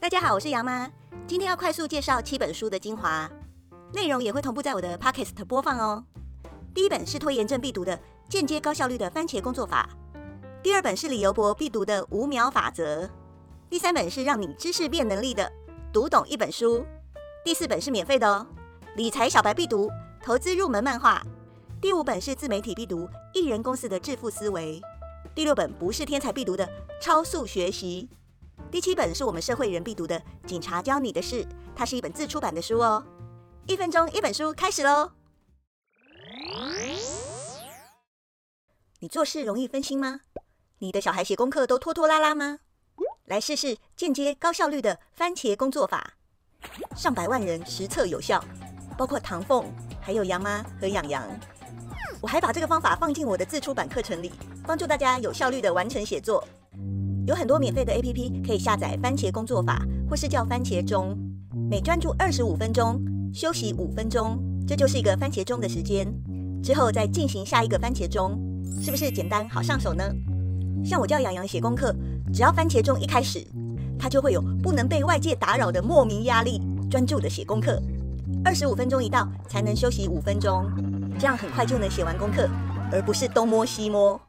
大家好，我是杨妈，今天要快速介绍七本书的精华，内容也会同步在我的 Podcast 播放哦。第一本是拖延症必读的《间接高效率的番茄工作法》，第二本是李油博必读的《五秒法则》，第三本是让你知识变能力的《读懂一本书》，第四本是免费的哦，理财小白必读《投资入门漫画》，第五本是自媒体必读《艺人公司的致富思维》。第六本不是天才必读的超速学习，第七本是我们社会人必读的警察教你的事，它是一本自出版的书哦。一分钟一本书，开始喽！你做事容易分心吗？你的小孩写功课都拖拖拉拉吗？来试试间接高效率的番茄工作法，上百万人实测有效，包括唐凤、还有杨妈和洋洋。我还把这个方法放进我的自出版课程里。帮助大家有效率地完成写作，有很多免费的 APP 可以下载。番茄工作法，或是叫番茄钟，每专注二十五分钟，休息五分钟，这就是一个番茄钟的时间。之后再进行下一个番茄钟，是不是简单好上手呢？像我叫洋洋写功课，只要番茄钟一开始，他就会有不能被外界打扰的莫名压力，专注地写功课。二十五分钟一到，才能休息五分钟，这样很快就能写完功课，而不是东摸西摸。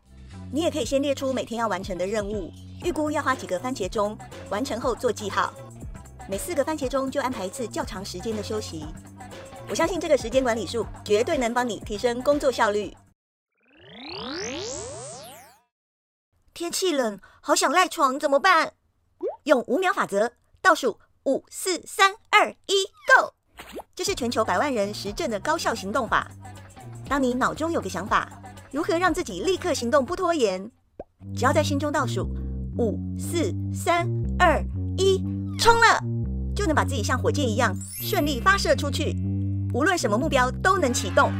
你也可以先列出每天要完成的任务，预估要花几个番茄钟，完成后做记号。每四个番茄钟就安排一次较长时间的休息。我相信这个时间管理术绝对能帮你提升工作效率。天气冷，好想赖床，怎么办？用五秒法则，倒数五、四、三、二、一，Go！这是全球百万人实证的高效行动法。当你脑中有个想法，如何让自己立刻行动不拖延？只要在心中倒数五、四、三、二、一，冲了，就能把自己像火箭一样顺利发射出去。无论什么目标都能启动。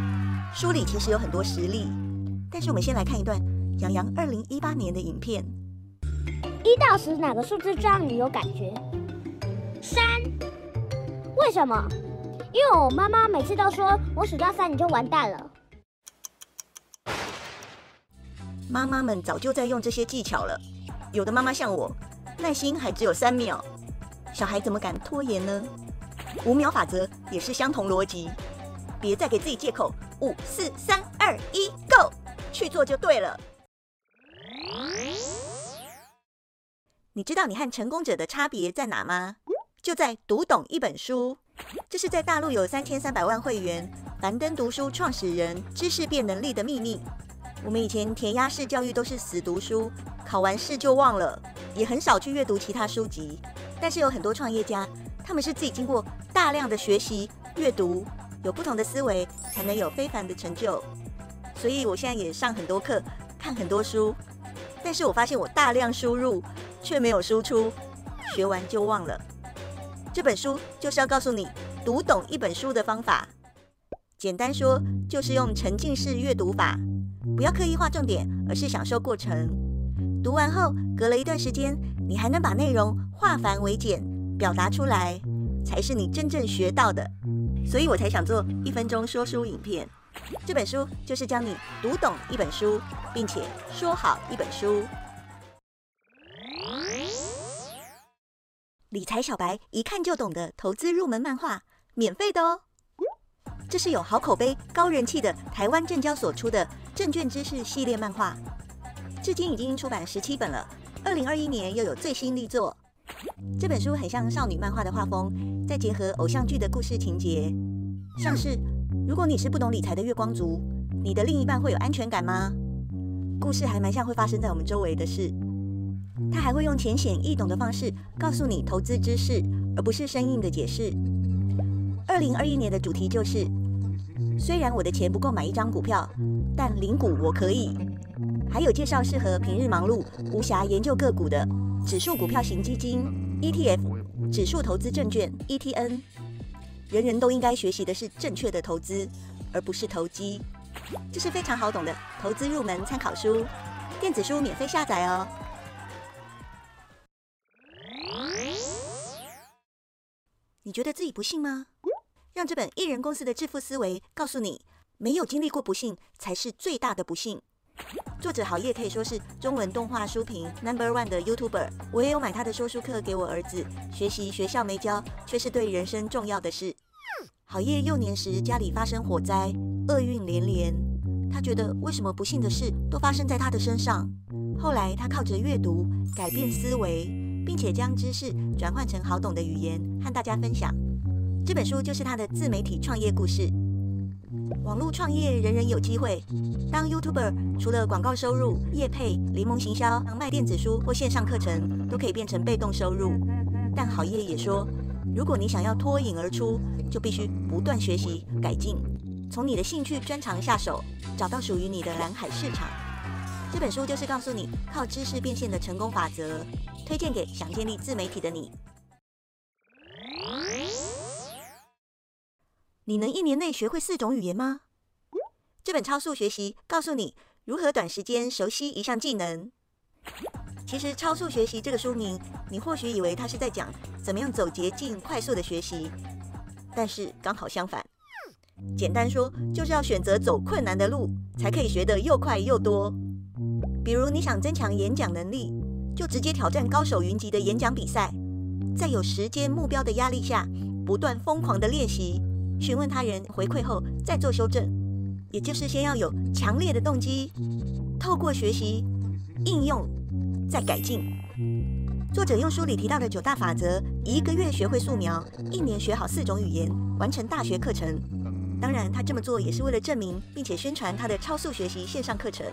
书里其实有很多实例，但是我们先来看一段杨洋二零一八年的影片。一到十哪个数字最让你有感觉？三。为什么？因为我妈妈每次都说我数到三你就完蛋了。妈妈们早就在用这些技巧了，有的妈妈像我，耐心还只有三秒，小孩怎么敢拖延呢？五秒法则也是相同逻辑，别再给自己借口，五、四、三、二、一，Go，去做就对了。你知道你和成功者的差别在哪吗？就在读懂一本书，这是在大陆有三千三百万会员，樊登读书创始人知识变能力的秘密。我们以前填鸭式教育都是死读书，考完试就忘了，也很少去阅读其他书籍。但是有很多创业家，他们是自己经过大量的学习、阅读，有不同的思维，才能有非凡的成就。所以我现在也上很多课，看很多书，但是我发现我大量输入却没有输出，学完就忘了。这本书就是要告诉你读懂一本书的方法，简单说就是用沉浸式阅读法。不要刻意划重点，而是享受过程。读完后，隔了一段时间，你还能把内容化繁为简，表达出来，才是你真正学到的。所以我才想做一分钟说书影片。这本书就是教你读懂一本书，并且说好一本书。理财小白一看就懂的投资入门漫画，免费的哦。这是有好口碑、高人气的台湾证交所出的证券知识系列漫画，至今已经出版十七本了。二零二一年又有最新力作。这本书很像少女漫画的画风，再结合偶像剧的故事情节，像是如果你是不懂理财的月光族，你的另一半会有安全感吗？故事还蛮像会发生在我们周围的事。他还会用浅显易懂的方式告诉你投资知识，而不是生硬的解释。二零二一年的主题就是。虽然我的钱不够买一张股票，但零股我可以。还有介绍适合平日忙碌无暇研究个股的指数股票型基金 ETF、指数投资证券 ETN。人人都应该学习的是正确的投资，而不是投机。这是非常好懂的投资入门参考书，电子书免费下载哦。你觉得自己不幸吗？让这本一人公司的致富思维告诉你，没有经历过不幸才是最大的不幸。作者郝叶可以说是中文动画书评 Number One 的 YouTuber。我也有买他的说书课给我儿子学习，学校没教，却是对人生重要的事。郝叶幼年时家里发生火灾，厄运连连，他觉得为什么不幸的事都发生在他的身上？后来他靠着阅读改变思维，并且将知识转换成好懂的语言和大家分享。这本书就是他的自媒体创业故事。网络创业人人有机会，当 YouTuber 除了广告收入、业配、联盟行销、卖电子书或线上课程，都可以变成被动收入。但郝叶也说，如果你想要脱颖而出，就必须不断学习改进，从你的兴趣专长下手，找到属于你的蓝海市场。这本书就是告诉你靠知识变现的成功法则，推荐给想建立自媒体的你。你能一年内学会四种语言吗？这本超速学习告诉你如何短时间熟悉一项技能。其实，超速学习这个书名，你或许以为它是在讲怎么样走捷径、快速的学习，但是刚好相反。简单说，就是要选择走困难的路，才可以学得又快又多。比如，你想增强演讲能力，就直接挑战高手云集的演讲比赛，在有时间目标的压力下，不断疯狂的练习。询问他人回馈后再做修正，也就是先要有强烈的动机，透过学习、应用再改进。作者用书里提到的九大法则：一个月学会素描，一年学好四种语言，完成大学课程。当然，他这么做也是为了证明并且宣传他的超速学习线上课程。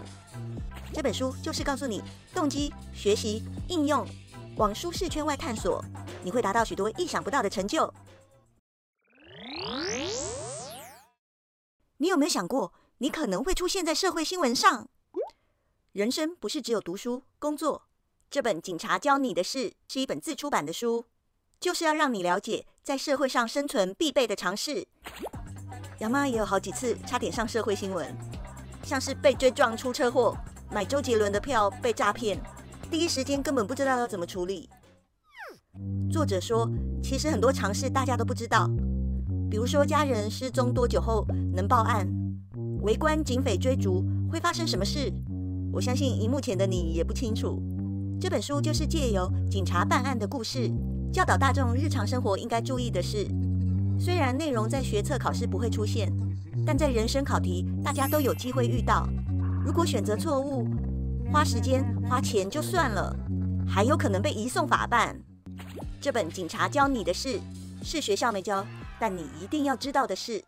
这本书就是告诉你，动机、学习、应用，往舒适圈外探索，你会达到许多意想不到的成就。你有没有想过，你可能会出现在社会新闻上？人生不是只有读书、工作。这本《警察教你的事》是一本自出版的书，就是要让你了解在社会上生存必备的常识。杨妈也有好几次差点上社会新闻，像是被追撞出车祸、买周杰伦的票被诈骗，第一时间根本不知道要怎么处理。作者说，其实很多常识大家都不知道。比如说，家人失踪多久后能报案？围观警匪追逐会发生什么事？我相信，荧幕前的你也不清楚。这本书就是借由警察办案的故事，教导大众日常生活应该注意的事。虽然内容在学测考试不会出现，但在人生考题，大家都有机会遇到。如果选择错误，花时间花钱就算了，还有可能被移送法办。这本警察教你的事，是学校没教。但你一定要知道的是，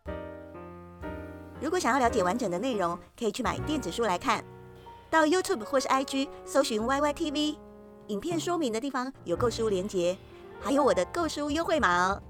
如果想要了解完整的内容，可以去买电子书来看。到 YouTube 或是 IG 搜寻 YYTV，影片说明的地方有购书连结，还有我的购书优惠码哦。